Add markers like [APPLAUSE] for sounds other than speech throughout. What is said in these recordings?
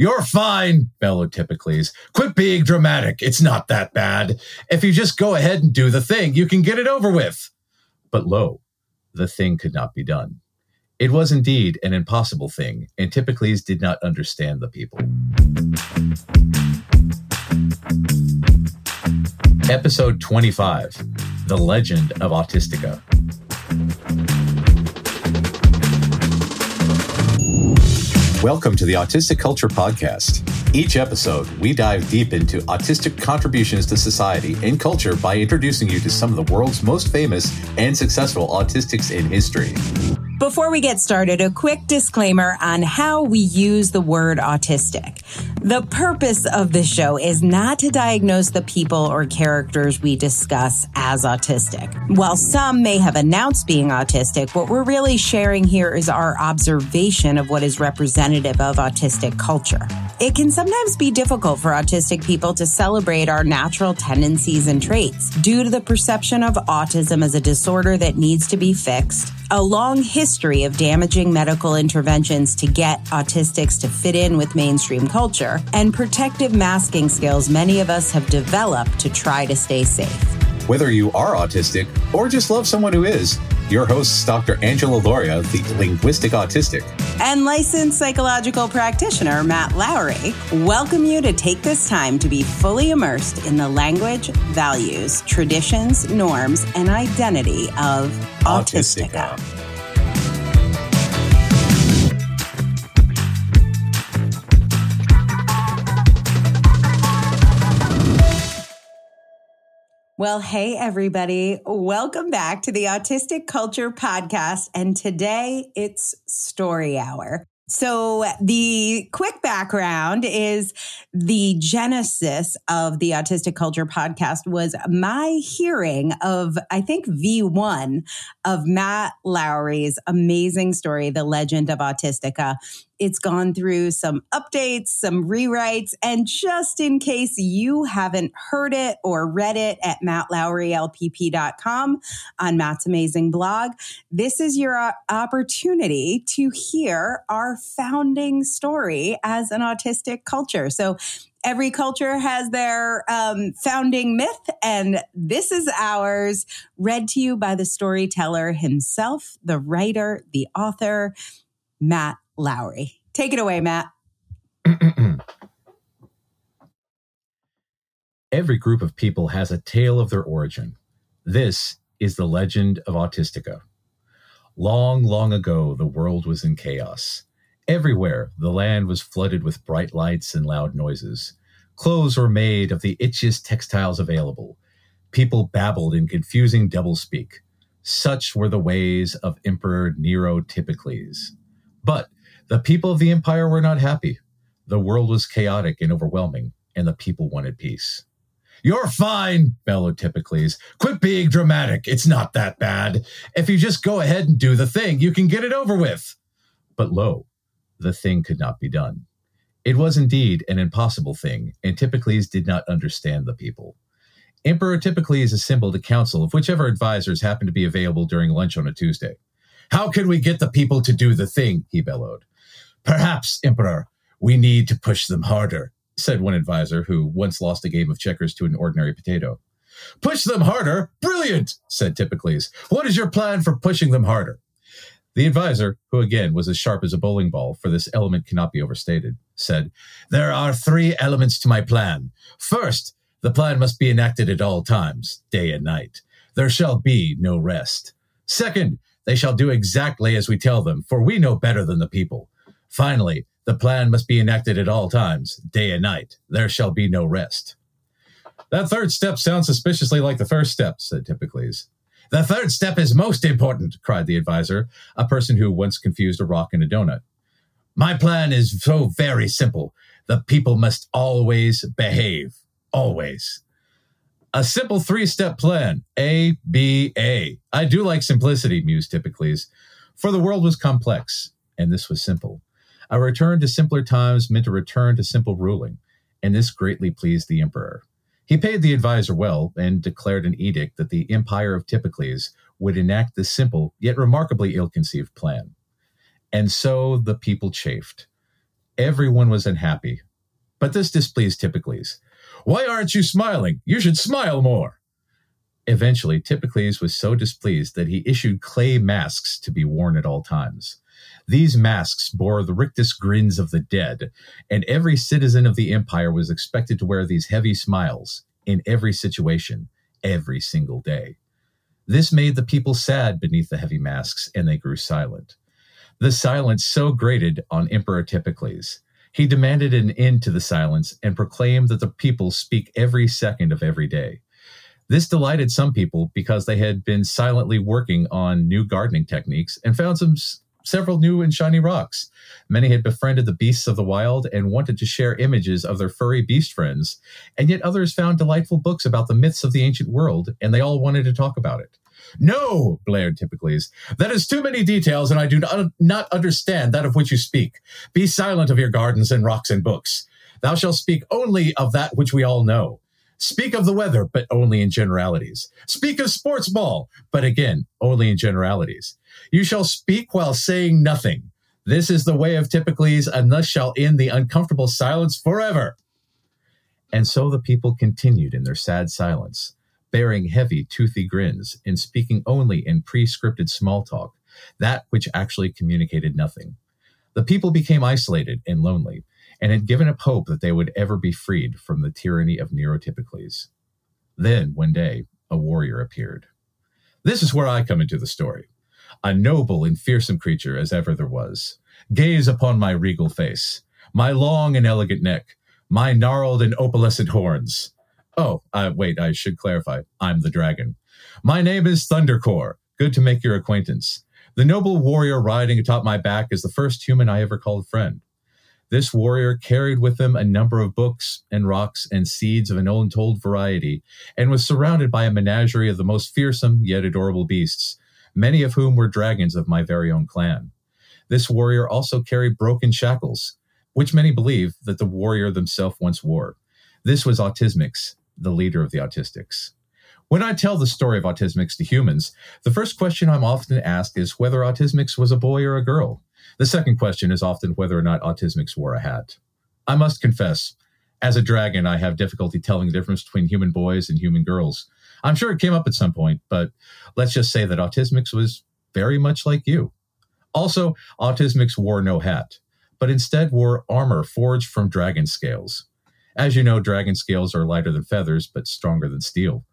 You're fine, bellowed Typicles. Quit being dramatic. It's not that bad. If you just go ahead and do the thing, you can get it over with. But lo, the thing could not be done. It was indeed an impossible thing, and Typicles did not understand the people. Episode 25 The Legend of Autistica. Welcome to the Autistic Culture Podcast. Each episode, we dive deep into autistic contributions to society and culture by introducing you to some of the world's most famous and successful autistics in history. Before we get started, a quick disclaimer on how we use the word autistic. The purpose of this show is not to diagnose the people or characters we discuss as autistic. While some may have announced being autistic, what we're really sharing here is our observation of what is representative of autistic culture. It can sometimes be difficult for autistic people to celebrate our natural tendencies and traits due to the perception of autism as a disorder that needs to be fixed a long history of damaging medical interventions to get autistics to fit in with mainstream culture, and protective masking skills many of us have developed to try to stay safe. Whether you are autistic or just love someone who is, your hosts, Dr. Angela Loria, the linguistic autistic, and licensed psychological practitioner Matt Lowry, welcome you to take this time to be fully immersed in the language, values, traditions, norms, and identity of Autistica. Autistica. Well, hey, everybody. Welcome back to the Autistic Culture Podcast. And today it's Story Hour. So, the quick background is the genesis of the Autistic Culture podcast was my hearing of, I think, V1 of Matt Lowry's amazing story, The Legend of Autistica. It's gone through some updates, some rewrites, and just in case you haven't heard it or read it at mattlowrylpp.com on Matt's amazing blog, this is your opportunity to hear our founding story as an autistic culture. So every culture has their um, founding myth, and this is ours, read to you by the storyteller himself, the writer, the author, Matt Lowry. Take it away, Matt. [CLEARS THROAT] Every group of people has a tale of their origin. This is the legend of Autistica. Long, long ago, the world was in chaos. Everywhere, the land was flooded with bright lights and loud noises. Clothes were made of the itchiest textiles available. People babbled in confusing doublespeak. Such were the ways of Emperor Nero Typicles. But the people of the empire were not happy. The world was chaotic and overwhelming, and the people wanted peace. You're fine, bellowed Typicles. Quit being dramatic. It's not that bad. If you just go ahead and do the thing, you can get it over with. But lo, the thing could not be done. It was indeed an impossible thing, and Typicles did not understand the people. Emperor Typicles assembled a council of whichever advisors happened to be available during lunch on a Tuesday. How can we get the people to do the thing? He bellowed. Perhaps, Emperor, we need to push them harder, said one advisor who once lost a game of checkers to an ordinary potato. Push them harder? Brilliant, said Typicles. What is your plan for pushing them harder? The advisor, who again was as sharp as a bowling ball, for this element cannot be overstated, said, There are three elements to my plan. First, the plan must be enacted at all times, day and night. There shall be no rest. Second, they shall do exactly as we tell them, for we know better than the people. Finally, the plan must be enacted at all times, day and night. There shall be no rest. That third step sounds suspiciously like the first step, said Typicles. The third step is most important, cried the advisor, a person who once confused a rock and a donut. My plan is so very simple. The people must always behave. Always. A simple three step plan A, B, A. I do like simplicity, mused Typicles, for the world was complex, and this was simple. A return to simpler times meant a return to simple ruling, and this greatly pleased the emperor. He paid the advisor well and declared an edict that the empire of Typicles would enact this simple yet remarkably ill conceived plan. And so the people chafed. Everyone was unhappy. But this displeased Typicles. Why aren't you smiling? You should smile more. Eventually, Typicles was so displeased that he issued clay masks to be worn at all times. These masks bore the rictus grins of the dead, and every citizen of the empire was expected to wear these heavy smiles in every situation, every single day. This made the people sad beneath the heavy masks, and they grew silent. The silence so grated on Emperor Typicles. He demanded an end to the silence and proclaimed that the people speak every second of every day. This delighted some people because they had been silently working on new gardening techniques and found some several new and shiny rocks. Many had befriended the beasts of the wild and wanted to share images of their furry beast friends, and yet others found delightful books about the myths of the ancient world, and they all wanted to talk about it. No, blared Typicles. That is too many details, and I do not, not understand that of which you speak. Be silent of your gardens and rocks and books. Thou shalt speak only of that which we all know. Speak of the weather, but only in generalities. Speak of sports ball, but again, only in generalities. You shall speak while saying nothing. This is the way of Typicles, and thus shall end the uncomfortable silence forever. And so the people continued in their sad silence, bearing heavy, toothy grins, and speaking only in pre scripted small talk, that which actually communicated nothing. The people became isolated and lonely, and had given up hope that they would ever be freed from the tyranny of Nero Typicles. Then, one day, a warrior appeared. This is where I come into the story. A noble and fearsome creature as ever there was. Gaze upon my regal face, my long and elegant neck, my gnarled and opalescent horns. Oh, uh, wait, I should clarify. I'm the dragon. My name is Thundercore. Good to make your acquaintance. The noble warrior riding atop my back is the first human I ever called friend. This warrior carried with him a number of books and rocks and seeds of an untold variety, and was surrounded by a menagerie of the most fearsome yet adorable beasts, many of whom were dragons of my very own clan. This warrior also carried broken shackles, which many believe that the warrior himself once wore. This was Autismix, the leader of the Autistics. When I tell the story of Autismix to humans, the first question I'm often asked is whether Autismix was a boy or a girl. The second question is often whether or not Autismix wore a hat. I must confess, as a dragon, I have difficulty telling the difference between human boys and human girls. I'm sure it came up at some point, but let's just say that Autismix was very much like you. Also, Autismix wore no hat, but instead wore armor forged from dragon scales. As you know, dragon scales are lighter than feathers, but stronger than steel.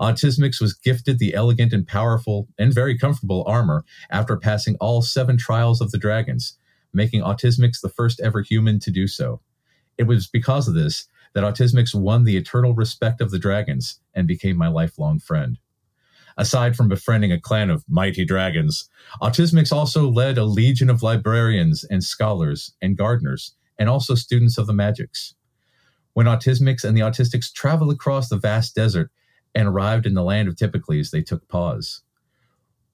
Autismix was gifted the elegant and powerful and very comfortable armor after passing all seven trials of the dragons, making Autismix the first ever human to do so. It was because of this that Autismix won the eternal respect of the dragons and became my lifelong friend. Aside from befriending a clan of mighty dragons, Autismix also led a legion of librarians and scholars and gardeners, and also students of the magics. When Autismix and the Autistics traveled across the vast desert and arrived in the land of Typicles, they took pause.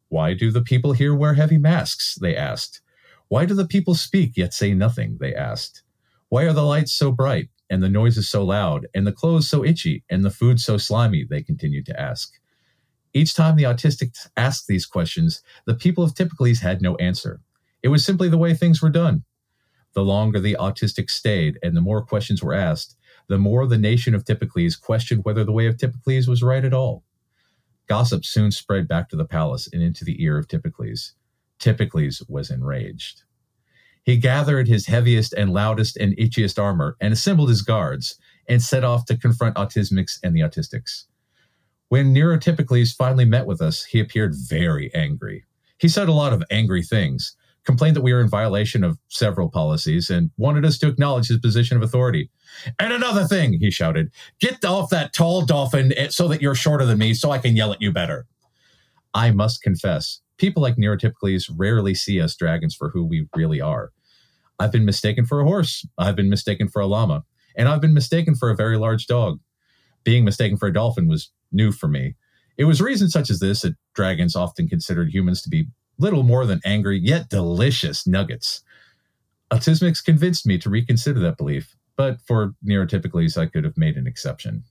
Why do the people here wear heavy masks? They asked. Why do the people speak yet say nothing? They asked. Why are the lights so bright and the noises so loud and the clothes so itchy and the food so slimy? They continued to ask. Each time the autistics asked these questions, the people of Typicles had no answer. It was simply the way things were done. The longer the autistics stayed and the more questions were asked, the more the nation of Typicles questioned whether the way of Typicles was right at all. Gossip soon spread back to the palace and into the ear of Typicles. Typicles was enraged. He gathered his heaviest and loudest and itchiest armor and assembled his guards and set off to confront Autismix and the Autistics. When Nero Typicles finally met with us, he appeared very angry. He said a lot of angry things, complained that we were in violation of several policies, and wanted us to acknowledge his position of authority. And another thing, he shouted, get off that tall dolphin so that you're shorter than me so I can yell at you better. I must confess, people like Nero Typicles rarely see us dragons for who we really are. I've been mistaken for a horse, I've been mistaken for a llama, and I've been mistaken for a very large dog. Being mistaken for a dolphin was new for me. It was reasons such as this that dragons often considered humans to be little more than angry, yet delicious nuggets. Autismix convinced me to reconsider that belief, but for neurotypicals, I could have made an exception.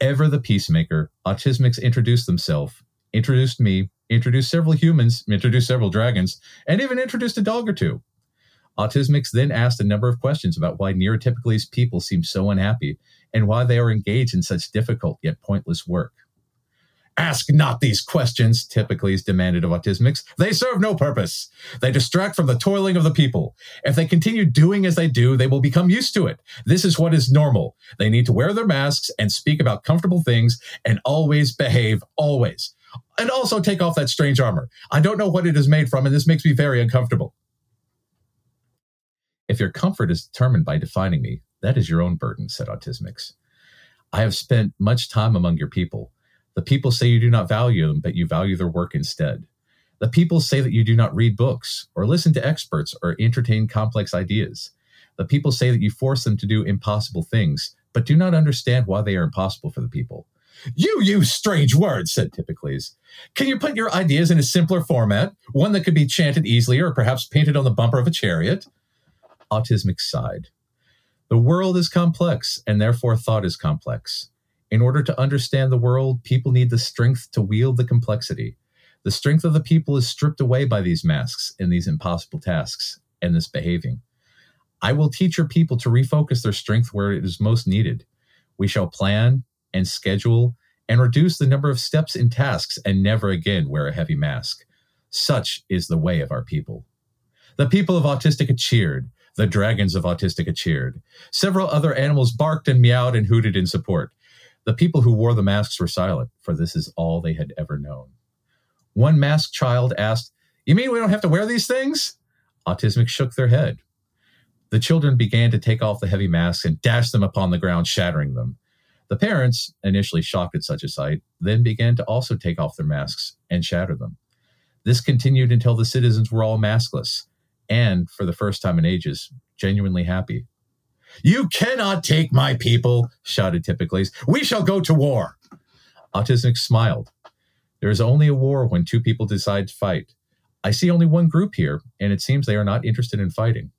Ever the peacemaker, Autismix introduced themselves, introduced me, introduced several humans, introduced several dragons, and even introduced a dog or two. Autismix then asked a number of questions about why neurotypically people seem so unhappy and why they are engaged in such difficult yet pointless work. Ask not these questions, typically is demanded of Autismix. They serve no purpose. They distract from the toiling of the people. If they continue doing as they do, they will become used to it. This is what is normal. They need to wear their masks and speak about comfortable things and always behave, always. And also take off that strange armor. I don't know what it is made from, and this makes me very uncomfortable. If your comfort is determined by defining me, that is your own burden, said Autismix. I have spent much time among your people. The people say you do not value them, but you value their work instead. The people say that you do not read books, or listen to experts, or entertain complex ideas. The people say that you force them to do impossible things, but do not understand why they are impossible for the people. You use strange words, said Typicles. Can you put your ideas in a simpler format, one that could be chanted easily or perhaps painted on the bumper of a chariot? Autismix sighed. The world is complex, and therefore thought is complex. In order to understand the world, people need the strength to wield the complexity. The strength of the people is stripped away by these masks and these impossible tasks and this behaving. I will teach your people to refocus their strength where it is most needed. We shall plan and schedule and reduce the number of steps in tasks and never again wear a heavy mask. Such is the way of our people. The people of Autistica cheered. The dragons of Autistica cheered. Several other animals barked and meowed and hooted in support. The people who wore the masks were silent, for this is all they had ever known. One masked child asked, You mean we don't have to wear these things? Autismix shook their head. The children began to take off the heavy masks and dash them upon the ground, shattering them. The parents, initially shocked at such a sight, then began to also take off their masks and shatter them. This continued until the citizens were all maskless and, for the first time in ages, genuinely happy. You cannot take my people, shouted Typicles. We shall go to war. Autismix smiled. There is only a war when two people decide to fight. I see only one group here, and it seems they are not interested in fighting.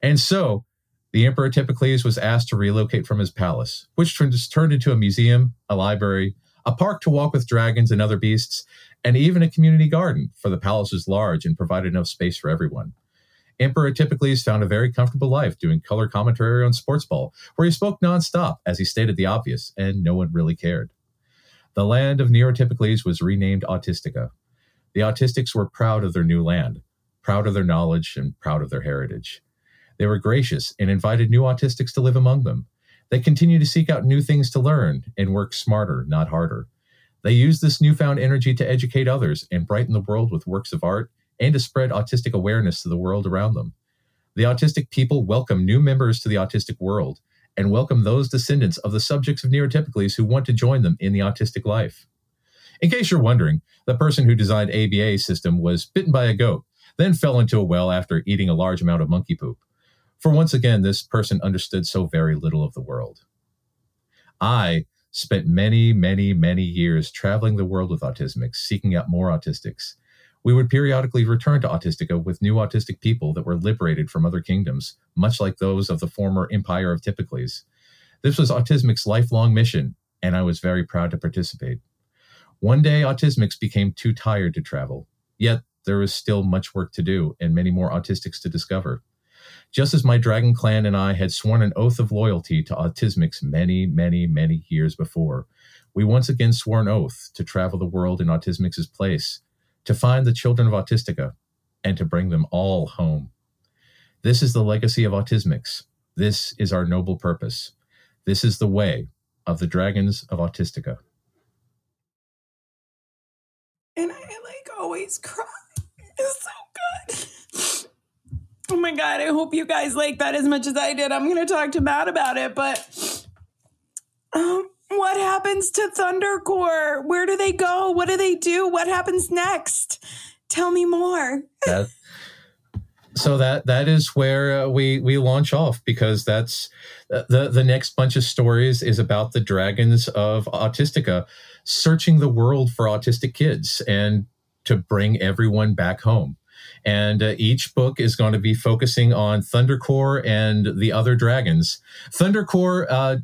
And so, the Emperor Typicles was asked to relocate from his palace, which turned into a museum, a library, a park to walk with dragons and other beasts, and even a community garden, for the palace was large and provided enough space for everyone. Emperor Typicles found a very comfortable life doing color commentary on sports ball, where he spoke nonstop as he stated the obvious, and no one really cared. The land of Nero Typicles was renamed Autistica. The Autistics were proud of their new land, proud of their knowledge, and proud of their heritage. They were gracious and invited new autistics to live among them. They continue to seek out new things to learn and work smarter, not harder. They use this newfound energy to educate others and brighten the world with works of art and to spread autistic awareness to the world around them. The autistic people welcome new members to the autistic world and welcome those descendants of the subjects of neurotypicals who want to join them in the autistic life. In case you're wondering, the person who designed ABA system was bitten by a goat, then fell into a well after eating a large amount of monkey poop. For once again, this person understood so very little of the world. I spent many, many, many years traveling the world with Autismix, seeking out more autistics, we would periodically return to Autistica with new autistic people that were liberated from other kingdoms, much like those of the former empire of Typicles. This was Autismix's lifelong mission, and I was very proud to participate. One day, Autismix became too tired to travel, yet there was still much work to do and many more autistics to discover. Just as my dragon clan and I had sworn an oath of loyalty to Autismix many, many, many years before, we once again swore an oath to travel the world in Autismix's place to find the children of Autistica and to bring them all home. This is the legacy of Autismix. This is our noble purpose. This is the way of the dragons of Autistica. And I like always cry. It's so good. Oh my God, I hope you guys like that as much as I did. I'm going to talk to Matt about it, but happens to Thundercore? Where do they go? What do they do? What happens next? Tell me more. [LAUGHS] that, so that that is where uh, we we launch off because that's uh, the the next bunch of stories is about the dragons of Autistica searching the world for autistic kids and to bring everyone back home. And uh, each book is going to be focusing on Thundercore and the other dragons. Thundercore uh,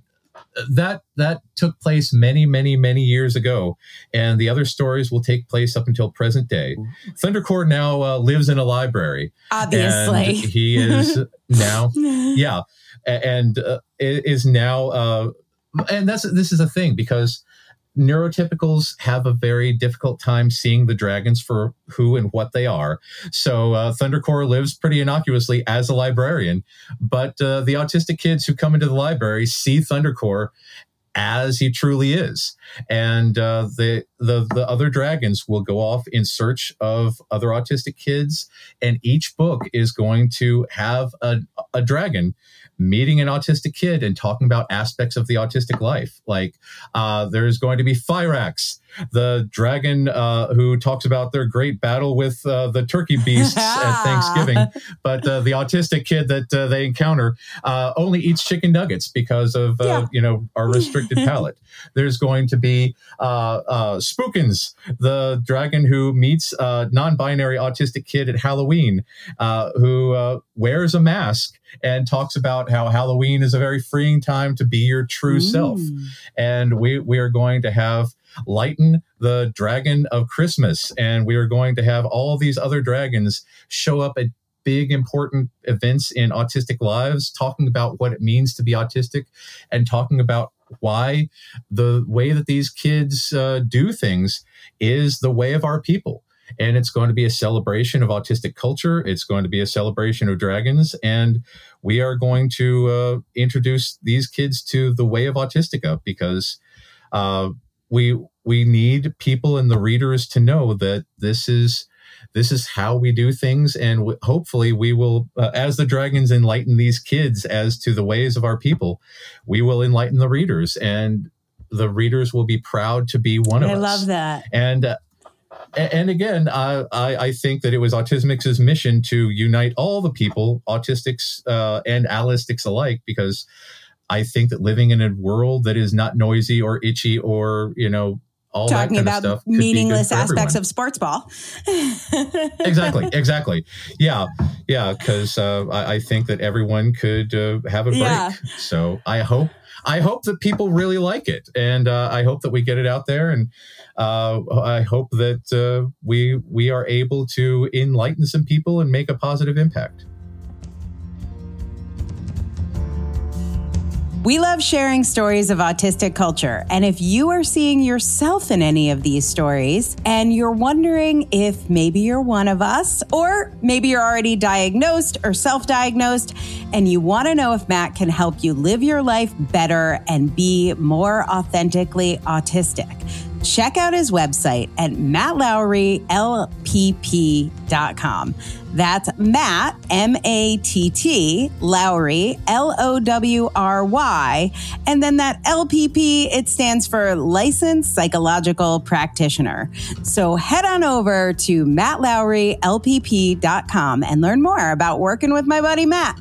that that took place many many many years ago. And the other stories will take place up until present day. Thundercore now uh, lives in a library. Obviously. He is [LAUGHS] now yeah and uh, is now uh, and that's this is a thing because neurotypicals have a very difficult time seeing the dragons for who and what they are. So uh, Thundercore lives pretty innocuously as a librarian, but uh, the autistic kids who come into the library see Thundercore as he truly is, and uh, the the the other dragons will go off in search of other autistic kids, and each book is going to have a, a dragon meeting an autistic kid and talking about aspects of the autistic life. Like uh, there's going to be Fyrax, the dragon uh, who talks about their great battle with uh, the turkey beasts at [LAUGHS] Thanksgiving. But uh, the autistic kid that uh, they encounter uh, only eats chicken nuggets because of yeah. you know our restricted [LAUGHS] palate. There's going to be Spookins, the dragon who meets a non-binary autistic kid at Halloween, who wears a mask and talks about how Halloween is a very freeing time to be your true mm. self. And we, we are going to have Lighten, the dragon of Christmas, and we are going to have all these other dragons show up at big important events in autistic lives, talking about what it means to be autistic and talking about why the way that these kids uh, do things is the way of our people and it's going to be a celebration of autistic culture. It's going to be a celebration of dragons, and we are going to uh, introduce these kids to the way of Autistica because uh, we we need people and the readers to know that this is this is how we do things, and w- hopefully we will, uh, as the dragons enlighten these kids as to the ways of our people, we will enlighten the readers and. The readers will be proud to be one of I us. I love that. And uh, and again, I, I, think that it was Autismix's mission to unite all the people, autistics uh, and allistics alike, because I think that living in a world that is not noisy or itchy or you know all talking about meaningless aspects of sports ball. [LAUGHS] exactly, exactly. Yeah, yeah. Because uh, I, I, think that everyone could uh, have a break. Yeah. So I hope I hope that people really like it, and uh, I hope that we get it out there, and uh, I hope that uh, we we are able to enlighten some people and make a positive impact. We love sharing stories of autistic culture. And if you are seeing yourself in any of these stories and you're wondering if maybe you're one of us, or maybe you're already diagnosed or self diagnosed, and you want to know if Matt can help you live your life better and be more authentically autistic check out his website at mattlowrylpp.com. That's Matt, M A T T, Lowry, L O W R Y. And then that LPP, it stands for Licensed Psychological Practitioner. So head on over to mattlowrylpp.com and learn more about working with my buddy Matt.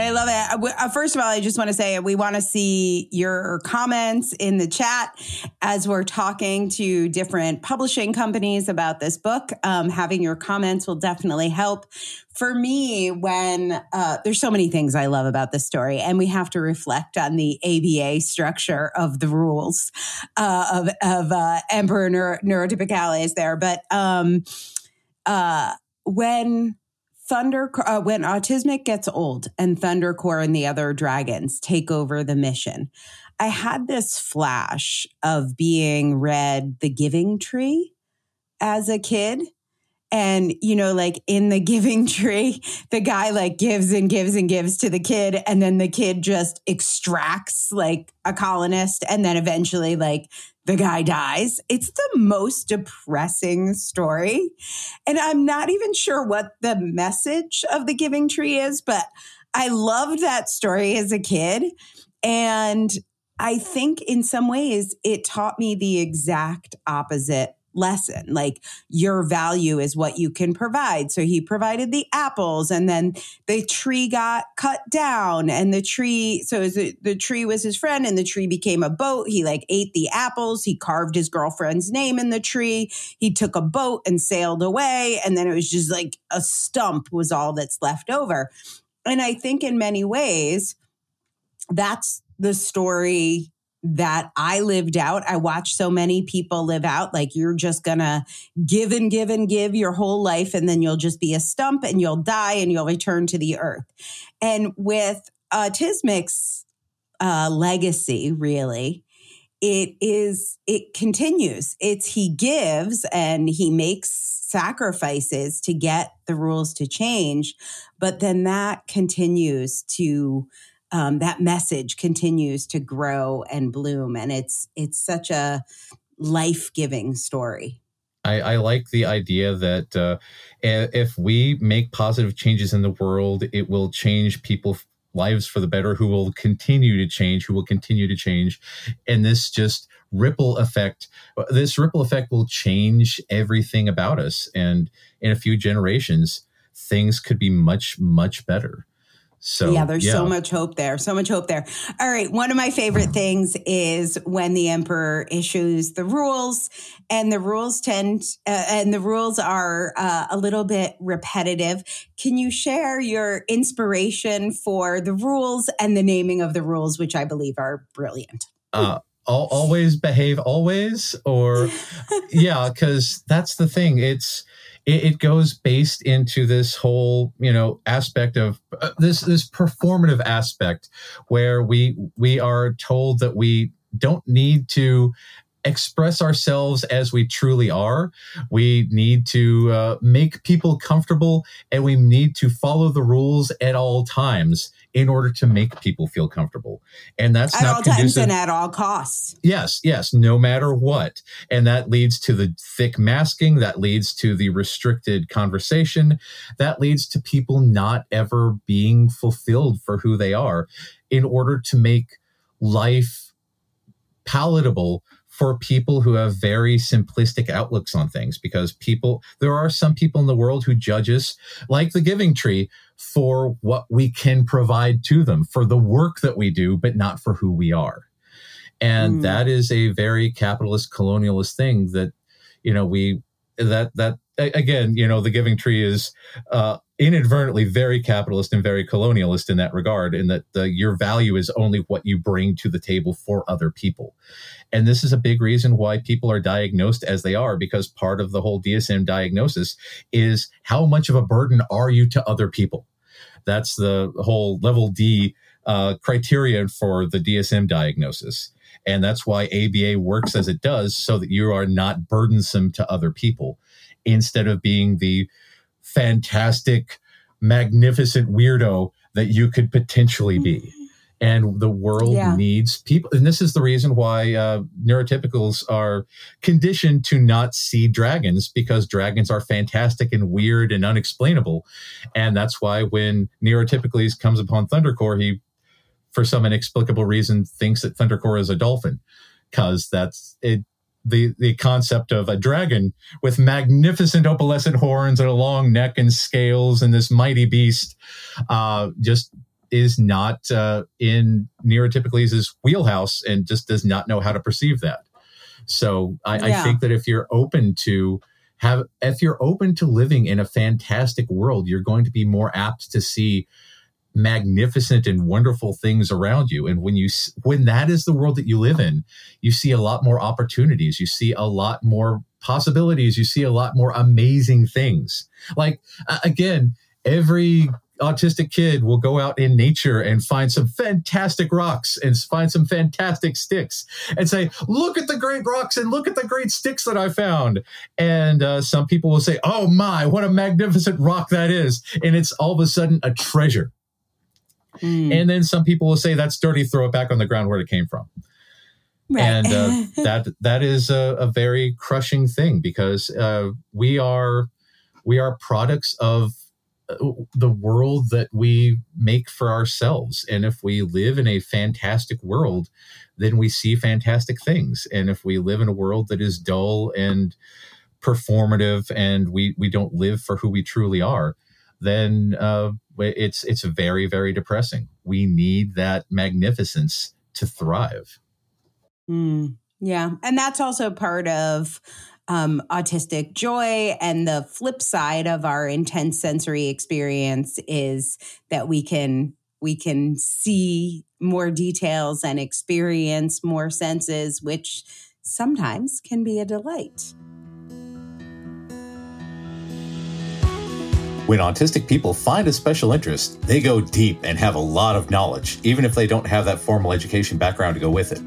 I love it. Uh, first of all, I just want to say we want to see your comments in the chat as we're talking to different publishing companies about this book. Um, having your comments will definitely help. For me, when uh, there's so many things I love about this story, and we have to reflect on the ABA structure of the rules uh, of, of uh, Emperor Neuro- there. But um, uh, when Thunder uh, when Autismix gets old and Thundercore and the other dragons take over the mission. I had this flash of being read The Giving Tree as a kid. And, you know, like in the giving [LAUGHS] tree, the guy like gives and gives and gives to the kid. And then the kid just extracts like a colonist. And then eventually, like, the guy dies. It's the most depressing story. And I'm not even sure what the message of the giving tree is, but I loved that story as a kid. And I think in some ways it taught me the exact opposite lesson. Like your value is what you can provide. So he provided the apples and then the tree got cut down and the tree, so the tree was his friend and the tree became a boat. He like ate the apples. He carved his girlfriend's name in the tree. He took a boat and sailed away. And then it was just like a stump was all that's left over. and I think in many ways, that's the story that I lived out. I watched so many people live out. Like you're just gonna give and give and give your whole life, and then you'll just be a stump and you'll die and you'll return to the earth. And with Autismix's uh, legacy, really, it is it continues. It's he gives and he makes sacrifices to get the rules to change, but then that continues to um, that message continues to grow and bloom and it's it's such a life-giving story I, I, like the idea that uh, if we make positive changes in the world, it will change people's lives for the better, who will continue to change, who will continue to change. And this just ripple effect, this ripple effect will change everything about us. And in a few generations, things could be much, much better. So yeah, there's yeah. so much hope there. So much hope there. All right. One of my favorite things is when the emperor issues the rules and the rules tend, uh, and the rules are uh, a little bit repetitive. Can you share your inspiration for the rules and the naming of the rules, which I believe are brilliant? Uh, always behave always or [LAUGHS] yeah because that's the thing it's it, it goes based into this whole you know aspect of uh, this this performative aspect where we we are told that we don't need to express ourselves as we truly are. We need to uh, make people comfortable and we need to follow the rules at all times in order to make people feel comfortable. And that's at not all conducive. times and at all costs. Yes, yes, no matter what. And that leads to the thick masking, that leads to the restricted conversation, that leads to people not ever being fulfilled for who they are in order to make life palatable for people who have very simplistic outlooks on things because people there are some people in the world who judge us like the giving tree for what we can provide to them for the work that we do but not for who we are and mm. that is a very capitalist colonialist thing that you know we that that again you know the giving tree is uh inadvertently very capitalist and very colonialist in that regard in that the, your value is only what you bring to the table for other people and this is a big reason why people are diagnosed as they are, because part of the whole DSM diagnosis is how much of a burden are you to other people? That's the whole level D uh, criterion for the DSM diagnosis. And that's why ABA works as it does, so that you are not burdensome to other people instead of being the fantastic, magnificent weirdo that you could potentially be. And the world yeah. needs people. And this is the reason why uh, neurotypicals are conditioned to not see dragons because dragons are fantastic and weird and unexplainable. And that's why when neurotypicals comes upon thundercore he for some inexplicable reason thinks that thundercore is a dolphin because that's it the the concept of a dragon with magnificent opalescent horns and a long neck and scales and this mighty beast uh, just is not uh, in neurotypical's wheelhouse and just does not know how to perceive that. So I, yeah. I think that if you're open to have, if you're open to living in a fantastic world, you're going to be more apt to see magnificent and wonderful things around you and when you when that is the world that you live in you see a lot more opportunities you see a lot more possibilities you see a lot more amazing things like again every autistic kid will go out in nature and find some fantastic rocks and find some fantastic sticks and say, look at the great rocks and look at the great sticks that I found. And uh, some people will say, oh my, what a magnificent rock that is. And it's all of a sudden a treasure. Mm. And then some people will say, that's dirty, throw it back on the ground where it came from. Right. And uh, [LAUGHS] that that is a, a, very crushing thing because uh, we are we are products of the world that we make for ourselves. And if we live in a fantastic world, then we see fantastic things. And if we live in a world that is dull and performative and we, we don't live for who we truly are, then uh, it's it's very very depressing. We need that magnificence to thrive. Mm, Yeah. And that's also part of um, autistic joy. And the flip side of our intense sensory experience is that we can we can see more details and experience more senses, which sometimes can be a delight. When autistic people find a special interest, they go deep and have a lot of knowledge, even if they don't have that formal education background to go with it.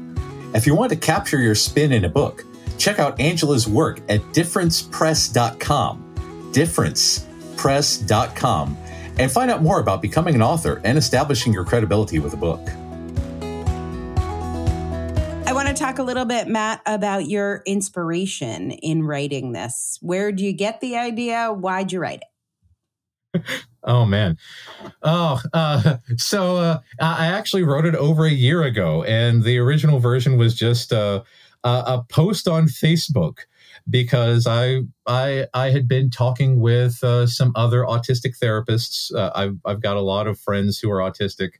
If you want to capture your spin in a book, check out Angela's work at differencepress.com. Differencepress.com and find out more about becoming an author and establishing your credibility with a book. I want to talk a little bit, Matt, about your inspiration in writing this. Where do you get the idea? Why'd you write it? Oh man oh uh, so uh, i actually wrote it over a year ago and the original version was just uh, a post on facebook because I I I had been talking with uh, some other autistic therapists. Uh, I've I've got a lot of friends who are autistic,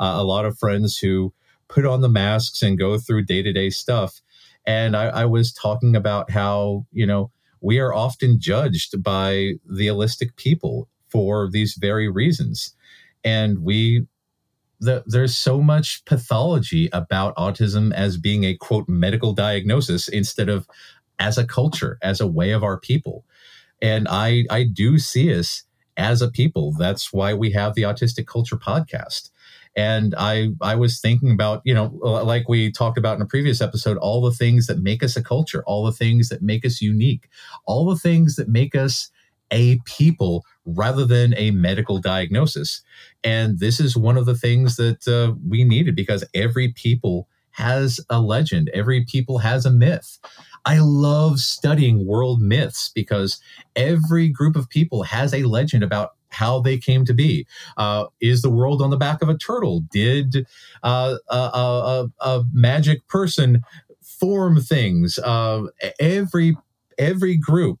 uh, a lot of friends who put on the masks and go through day to day stuff. And I, I was talking about how you know we are often judged by the allistic people for these very reasons, and we the, there's so much pathology about autism as being a quote medical diagnosis instead of as a culture, as a way of our people. And I, I do see us as a people. That's why we have the Autistic Culture podcast. And I, I was thinking about, you know, like we talked about in a previous episode, all the things that make us a culture, all the things that make us unique, all the things that make us a people rather than a medical diagnosis. And this is one of the things that uh, we needed because every people has a legend, every people has a myth. I love studying world myths because every group of people has a legend about how they came to be. Uh, is the world on the back of a turtle? Did uh, a, a, a, magic person form things? Uh, every every group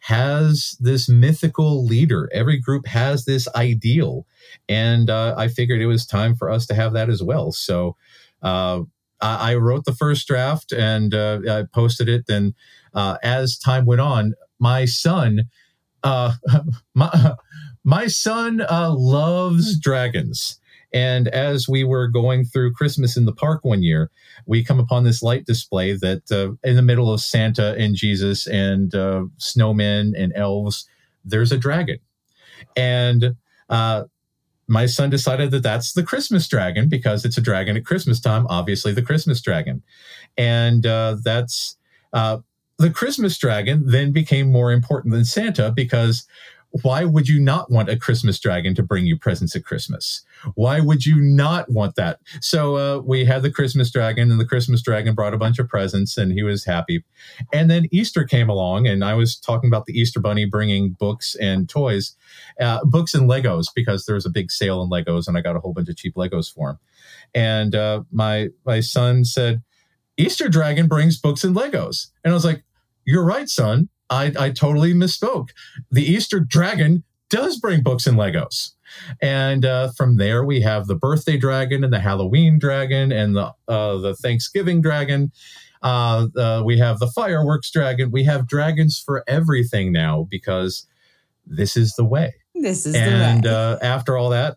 has this mythical leader. Every group has this ideal, and uh, I figured it was time for us to have that as well. So uh, I, wrote the first draft and uh, I posted it. And uh, as time went on, my son, uh, [LAUGHS] my, my son uh, loves dragons. And as we were going through Christmas in the park one year, we come upon this light display that uh, in the middle of Santa and Jesus and uh, snowmen and elves, there's a dragon. And my son decided that that's the Christmas dragon because it's a dragon at Christmas time, obviously the Christmas dragon. And uh, that's uh, the Christmas dragon then became more important than Santa because why would you not want a Christmas dragon to bring you presents at Christmas? Why would you not want that? So uh, we had the Christmas dragon, and the Christmas dragon brought a bunch of presents, and he was happy. And then Easter came along, and I was talking about the Easter bunny bringing books and toys, uh, books and Legos, because there was a big sale in Legos, and I got a whole bunch of cheap Legos for him. And uh, my my son said, "Easter dragon brings books and Legos," and I was like, "You're right, son." I, I totally misspoke. The Easter dragon does bring books and Legos. And uh, from there, we have the birthday dragon and the Halloween dragon and the uh, the Thanksgiving dragon. Uh, uh we have the fireworks dragon. We have dragons for everything now because this is the way. This is and, the way. And uh, after all that,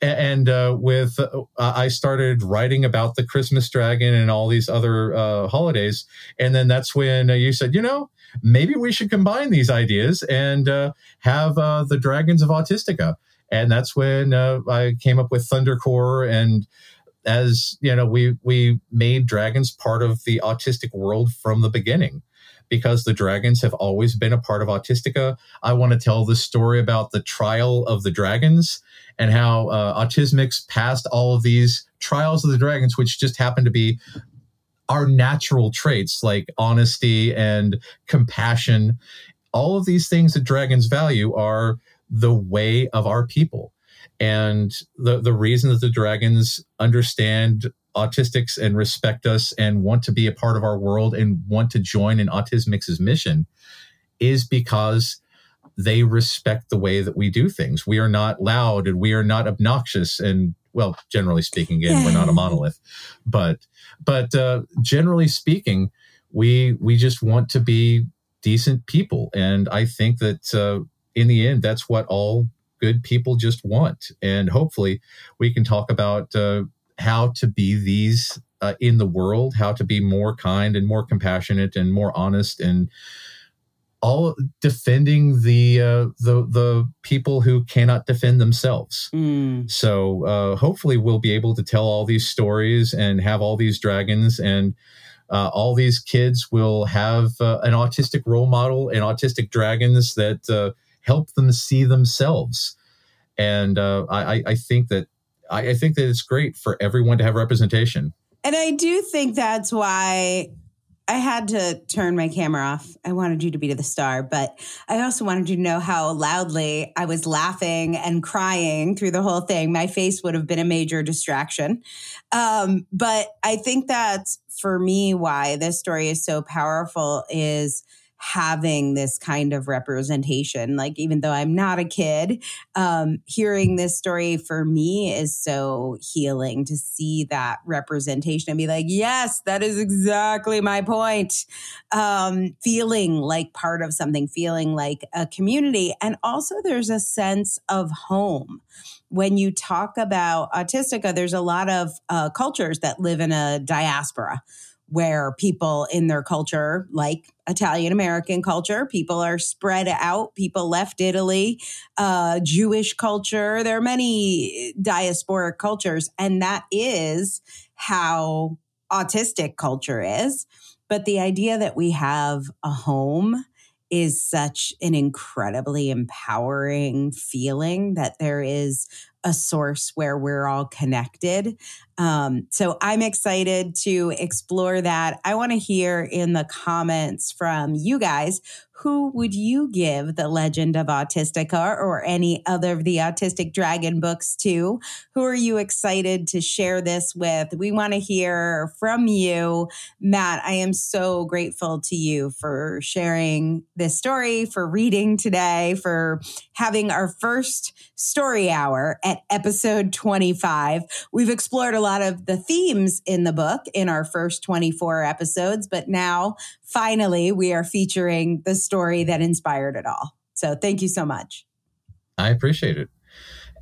and uh, with uh, I started writing about the Christmas dragon and all these other uh, holidays, and then that's when uh, you said, you know, maybe we should combine these ideas and uh, have uh, the Dragons of Autistica. And that's when I came up with Thundercore. And as you know, we we made dragons part of the autistic world from the beginning because the dragons have always been a part of Autistica. I want to tell the story about the trial of the dragons and how uh, passed all of these trials of the dragons, which just happened to be our natural traits like honesty and compassion. All of these things that dragons value are the way of our people. And the, the reason that the dragons understand autistics and respect us and want to be a part of our world and want to join in Autismix's mission is because they respect the way that we do things. We are not loud and we are not obnoxious and well, generally speaking, again, we're not a monolith, but but uh, generally speaking, we we just want to be decent people, and I think that uh, in the end, that's what all good people just want. And hopefully, we can talk about uh, how to be these uh, in the world, how to be more kind and more compassionate and more honest and all defending the uh, the the people who cannot defend themselves. Mm. So uh, hopefully we'll be able to tell all these stories and have all these dragons and uh, all these kids will have uh, an autistic role model and autistic dragons that uh, help them see themselves. And uh, I, I think that I, I think that it's great for everyone to have representation. And I do think that's why I had to turn my camera off. I wanted you to be to the star, but I also wanted you to know how loudly I was laughing and crying through the whole thing. My face would have been a major distraction. Um, but I think that's for me why this story is so powerful is having this kind of representation. Like, even though I'm not a kid, um, hearing this story for me is so healing to see that representation and be like, yes, that is exactly my point. Um, feeling like part of something, feeling like a community. And also, there's a sense of home when you talk about autistica, there's a lot of uh, cultures that live in a diaspora where people in their culture, like Italian American culture, people are spread out. People left Italy, uh, Jewish culture. There are many diasporic cultures, and that is how autistic culture is. But the idea that we have a home is such an incredibly empowering feeling that there is a source where we're all connected. Um, so I'm excited to explore that. I want to hear in the comments from you guys who would you give the legend of autistica or any other of the autistic dragon books to? Who are you excited to share this with? We want to hear from you. Matt i am so grateful to you for sharing this story for reading today for having our first story hour at episode 25 we've explored a lot of the themes in the book in our first 24 episodes but now finally we are featuring the story that inspired it all. So thank you so much. I appreciate it.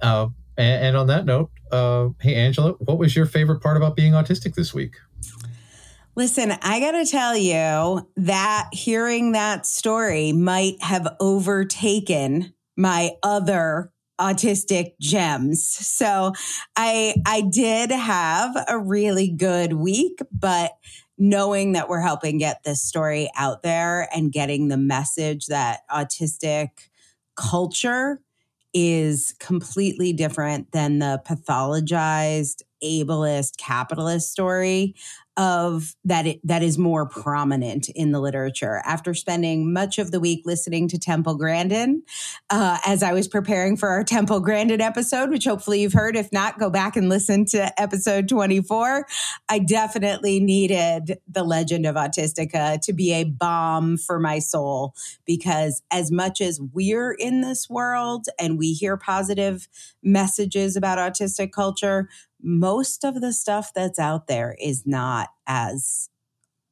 Uh, and, and, on that note, uh, hey, Angela, what was your favorite part about being autistic this week? Listen, I got to tell you that hearing that story might have overtaken my other autistic gems. So I I did have a really good week, but knowing that we're helping get this story out there and getting the message that autistic culture is completely different than the pathologized ableist capitalist story of that it, that is more prominent in the literature. After spending much of the week listening to Temple Grandin, uh, as I was preparing for our Temple Grandin episode, which hopefully you've heard. If not, go back and listen to episode 24. I definitely needed the Legend of Autistica to be a balm for my soul because as much as we're in this world and we hear positive messages about autistic culture, most of the stuff that's out there is not as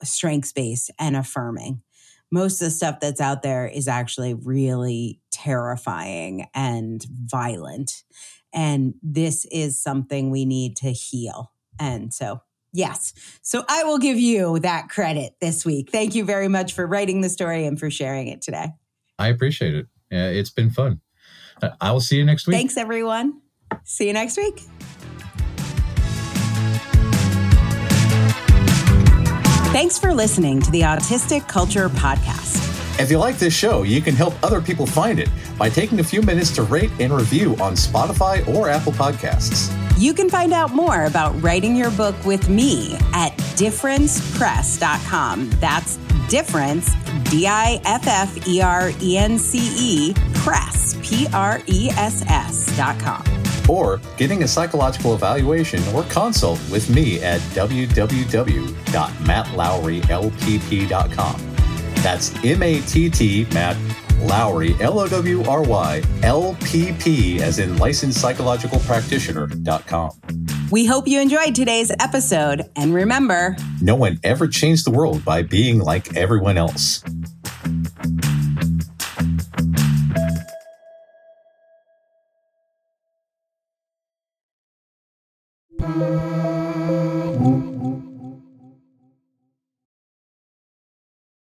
strengths based and affirming. Most of the stuff that's out there is actually really terrifying and violent. And this is something we need to heal. And so, yes. So I will give you that credit this week. Thank you very much for writing the story and for sharing it today. I appreciate it. it's been fun. I will see you next week. Thanks, everyone. See you next week. Thanks for listening to the Autistic Culture Podcast. If you like this show, you can help other people find it by taking a few minutes to rate and review on Spotify or Apple Podcasts. You can find out more about writing your book with me at differencepress.com. That's difference, D I F F E R E N C E, press, P R E S S.com or getting a psychological evaluation or consult with me at www.mattlowrylpp.com. That's M A T T, Matt, Lowry, L O W R Y, L P P, as in licensed psychological practitioner.com. We hope you enjoyed today's episode. And remember, no one ever changed the world by being like everyone else.